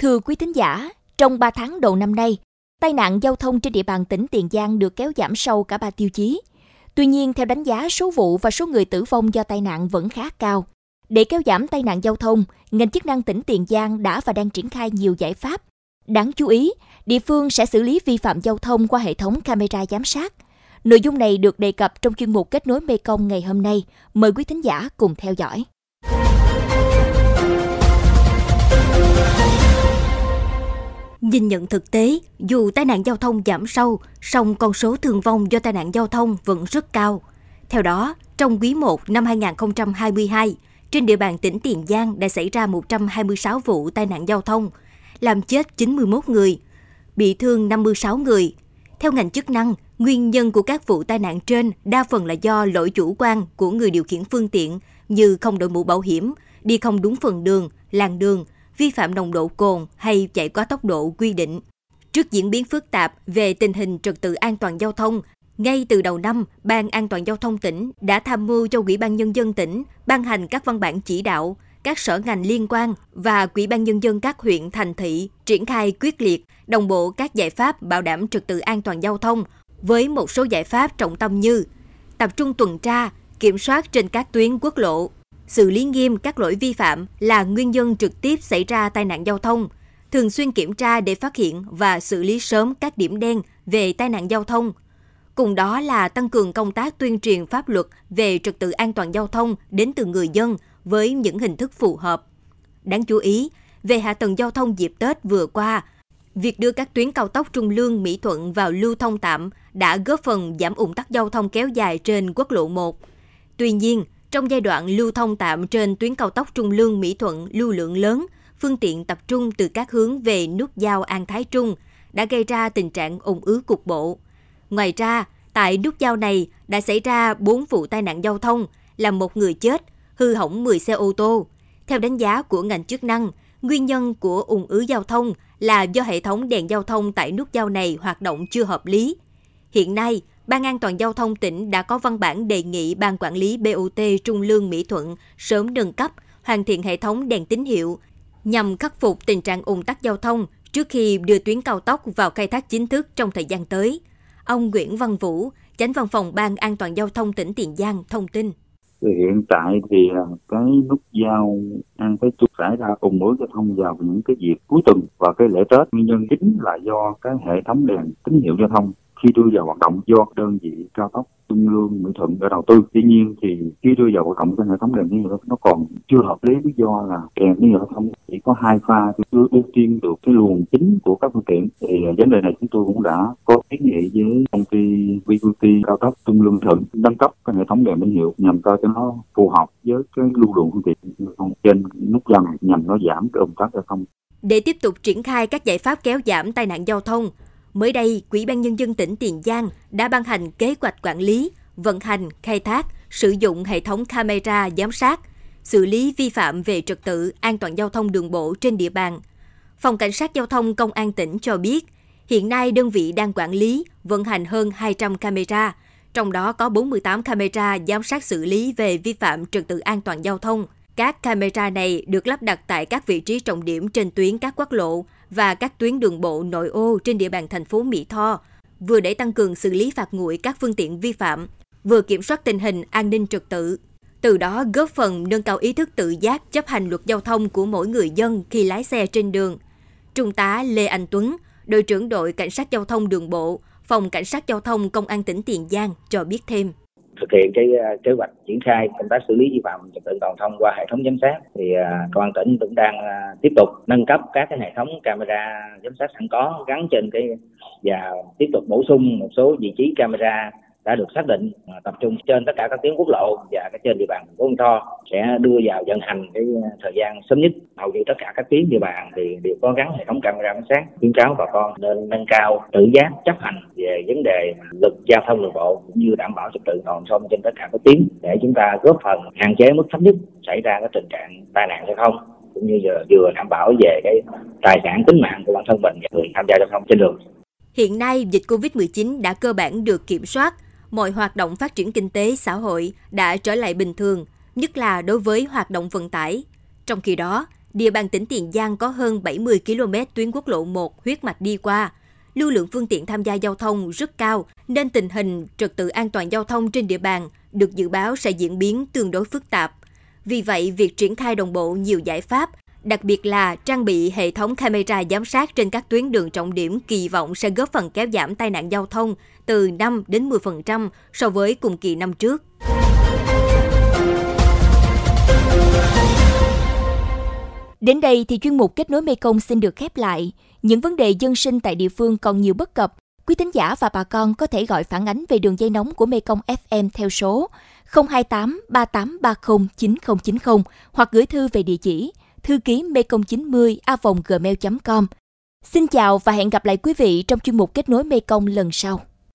Thưa quý thính giả, trong 3 tháng đầu năm nay, tai nạn giao thông trên địa bàn tỉnh Tiền Giang được kéo giảm sâu cả ba tiêu chí. Tuy nhiên, theo đánh giá, số vụ và số người tử vong do tai nạn vẫn khá cao. Để kéo giảm tai nạn giao thông, ngành chức năng tỉnh Tiền Giang đã và đang triển khai nhiều giải pháp. Đáng chú ý, địa phương sẽ xử lý vi phạm giao thông qua hệ thống camera giám sát. Nội dung này được đề cập trong chuyên mục Kết nối Mekong ngày hôm nay. Mời quý thính giả cùng theo dõi. Nhìn nhận thực tế, dù tai nạn giao thông giảm sâu, song con số thương vong do tai nạn giao thông vẫn rất cao. Theo đó, trong quý 1 năm 2022, trên địa bàn tỉnh Tiền Giang đã xảy ra 126 vụ tai nạn giao thông, làm chết 91 người, bị thương 56 người. Theo ngành chức năng, nguyên nhân của các vụ tai nạn trên đa phần là do lỗi chủ quan của người điều khiển phương tiện như không đội mũ bảo hiểm, đi không đúng phần đường, làng đường, vi phạm nồng độ cồn hay chạy quá tốc độ quy định. Trước diễn biến phức tạp về tình hình trật tự an toàn giao thông, ngay từ đầu năm, Ban An toàn giao thông tỉnh đã tham mưu cho Ủy ban nhân dân tỉnh ban hành các văn bản chỉ đạo các sở ngành liên quan và Ủy ban nhân dân các huyện thành thị triển khai quyết liệt, đồng bộ các giải pháp bảo đảm trật tự an toàn giao thông với một số giải pháp trọng tâm như tập trung tuần tra, kiểm soát trên các tuyến quốc lộ, xử lý nghiêm các lỗi vi phạm là nguyên nhân trực tiếp xảy ra tai nạn giao thông, thường xuyên kiểm tra để phát hiện và xử lý sớm các điểm đen về tai nạn giao thông. Cùng đó là tăng cường công tác tuyên truyền pháp luật về trật tự an toàn giao thông đến từ người dân với những hình thức phù hợp. Đáng chú ý, về hạ tầng giao thông dịp Tết vừa qua, việc đưa các tuyến cao tốc Trung Lương Mỹ Thuận vào lưu thông tạm đã góp phần giảm ủng tắc giao thông kéo dài trên quốc lộ 1. Tuy nhiên, trong giai đoạn lưu thông tạm trên tuyến cao tốc Trung Lương Mỹ Thuận lưu lượng lớn, phương tiện tập trung từ các hướng về nút giao An Thái Trung đã gây ra tình trạng ủng ứ cục bộ. Ngoài ra, tại nút giao này đã xảy ra 4 vụ tai nạn giao thông, làm một người chết, hư hỏng 10 xe ô tô. Theo đánh giá của ngành chức năng, nguyên nhân của ủng ứ giao thông là do hệ thống đèn giao thông tại nút giao này hoạt động chưa hợp lý. Hiện nay, Ban an toàn giao thông tỉnh đã có văn bản đề nghị Ban quản lý BOT Trung Lương Mỹ Thuận sớm nâng cấp, hoàn thiện hệ thống đèn tín hiệu nhằm khắc phục tình trạng ủng tắc giao thông trước khi đưa tuyến cao tốc vào khai thác chính thức trong thời gian tới. Ông Nguyễn Văn Vũ, Chánh văn phòng Ban an toàn giao thông tỉnh Tiền Giang thông tin. hiện tại thì cái nút giao an cái chút xảy ra ủng ứ giao thông vào những cái dịp cuối tuần và cái lễ Tết nguyên nhân chính là do cái hệ thống đèn tín hiệu giao thông khi đưa vào hoạt động do đơn vị cao tốc Trung Lương Mỹ Thuận đã đầu tư. Tuy nhiên thì khi đưa vào hoạt động cái hệ thống đèn tín hiệu nó còn chưa hợp lý lý do là đèn nhiên hiệu chỉ có hai pha chưa ưu tiên được cái luồng chính của các phương tiện. Thì à, vấn đề này chúng tôi cũng đã có kiến nghị với công ty VQT cao tốc Trung Lương Thuận nâng cấp cái hệ thống đèn tín hiệu nhằm cho nó phù hợp với cái lưu lượng phương tiện trên nút giao này nhằm nó giảm cái ủng tắc giao thông. Để tiếp tục triển khai các giải pháp kéo giảm tai nạn giao thông, Mới đây, Quỹ ban Nhân dân tỉnh Tiền Giang đã ban hành kế hoạch quản lý, vận hành, khai thác, sử dụng hệ thống camera giám sát, xử lý vi phạm về trật tự an toàn giao thông đường bộ trên địa bàn. Phòng Cảnh sát Giao thông Công an tỉnh cho biết, hiện nay đơn vị đang quản lý, vận hành hơn 200 camera, trong đó có 48 camera giám sát xử lý về vi phạm trật tự an toàn giao thông. Các camera này được lắp đặt tại các vị trí trọng điểm trên tuyến các quốc lộ, và các tuyến đường bộ nội ô trên địa bàn thành phố Mỹ Tho, vừa để tăng cường xử lý phạt nguội các phương tiện vi phạm, vừa kiểm soát tình hình an ninh trật tự. Từ đó góp phần nâng cao ý thức tự giác chấp hành luật giao thông của mỗi người dân khi lái xe trên đường. Trung tá Lê Anh Tuấn, đội trưởng đội Cảnh sát Giao thông Đường bộ, Phòng Cảnh sát Giao thông Công an tỉnh Tiền Giang cho biết thêm thực hiện cái à, kế hoạch triển khai công tác xử lý vi phạm trật tự toàn thông qua hệ thống giám sát thì uh, công an tỉnh cũng đang uh, tiếp tục nâng cấp các cái hệ thống camera giám sát sẵn có gắn trên cái và tiếp tục bổ sung một số vị trí camera đã được xác định tập trung trên tất cả các tuyến quốc lộ và trên địa bàn thành phố Mỹ Tho sẽ đưa vào vận hành cái thời gian sớm nhất. Hầu như tất cả các tuyến địa bàn thì đều có gắn hệ thống camera giám sát khuyến cáo bà con nên nâng cao tự giác chấp hành vấn đề lực giao thông đường bộ cũng như đảm bảo trật tự toàn thông trên tất cả các tuyến để chúng ta góp phần hạn chế mức thấp nhất xảy ra cái tình trạng tai nạn giao thông cũng như vừa, vừa đảm bảo về cái tài sản tính mạng của bản thân mình và người tham gia giao thông trên đường. Hiện nay, dịch COVID-19 đã cơ bản được kiểm soát, mọi hoạt động phát triển kinh tế xã hội đã trở lại bình thường, nhất là đối với hoạt động vận tải. Trong khi đó, địa bàn tỉnh Tiền Giang có hơn 70 km tuyến quốc lộ 1 huyết mạch đi qua. Lưu lượng phương tiện tham gia giao thông rất cao nên tình hình trật tự an toàn giao thông trên địa bàn được dự báo sẽ diễn biến tương đối phức tạp. Vì vậy, việc triển khai đồng bộ nhiều giải pháp, đặc biệt là trang bị hệ thống camera giám sát trên các tuyến đường trọng điểm kỳ vọng sẽ góp phần kéo giảm tai nạn giao thông từ 5 đến 10% so với cùng kỳ năm trước. Đến đây thì chuyên mục kết nối Mekong xin được khép lại. Những vấn đề dân sinh tại địa phương còn nhiều bất cập. Quý tín giả và bà con có thể gọi phản ánh về đường dây nóng của Mekong FM theo số 028 3830 9090 hoặc gửi thư về địa chỉ thư ký mekong90 gmail.com. Xin chào và hẹn gặp lại quý vị trong chuyên mục kết nối Mekong lần sau.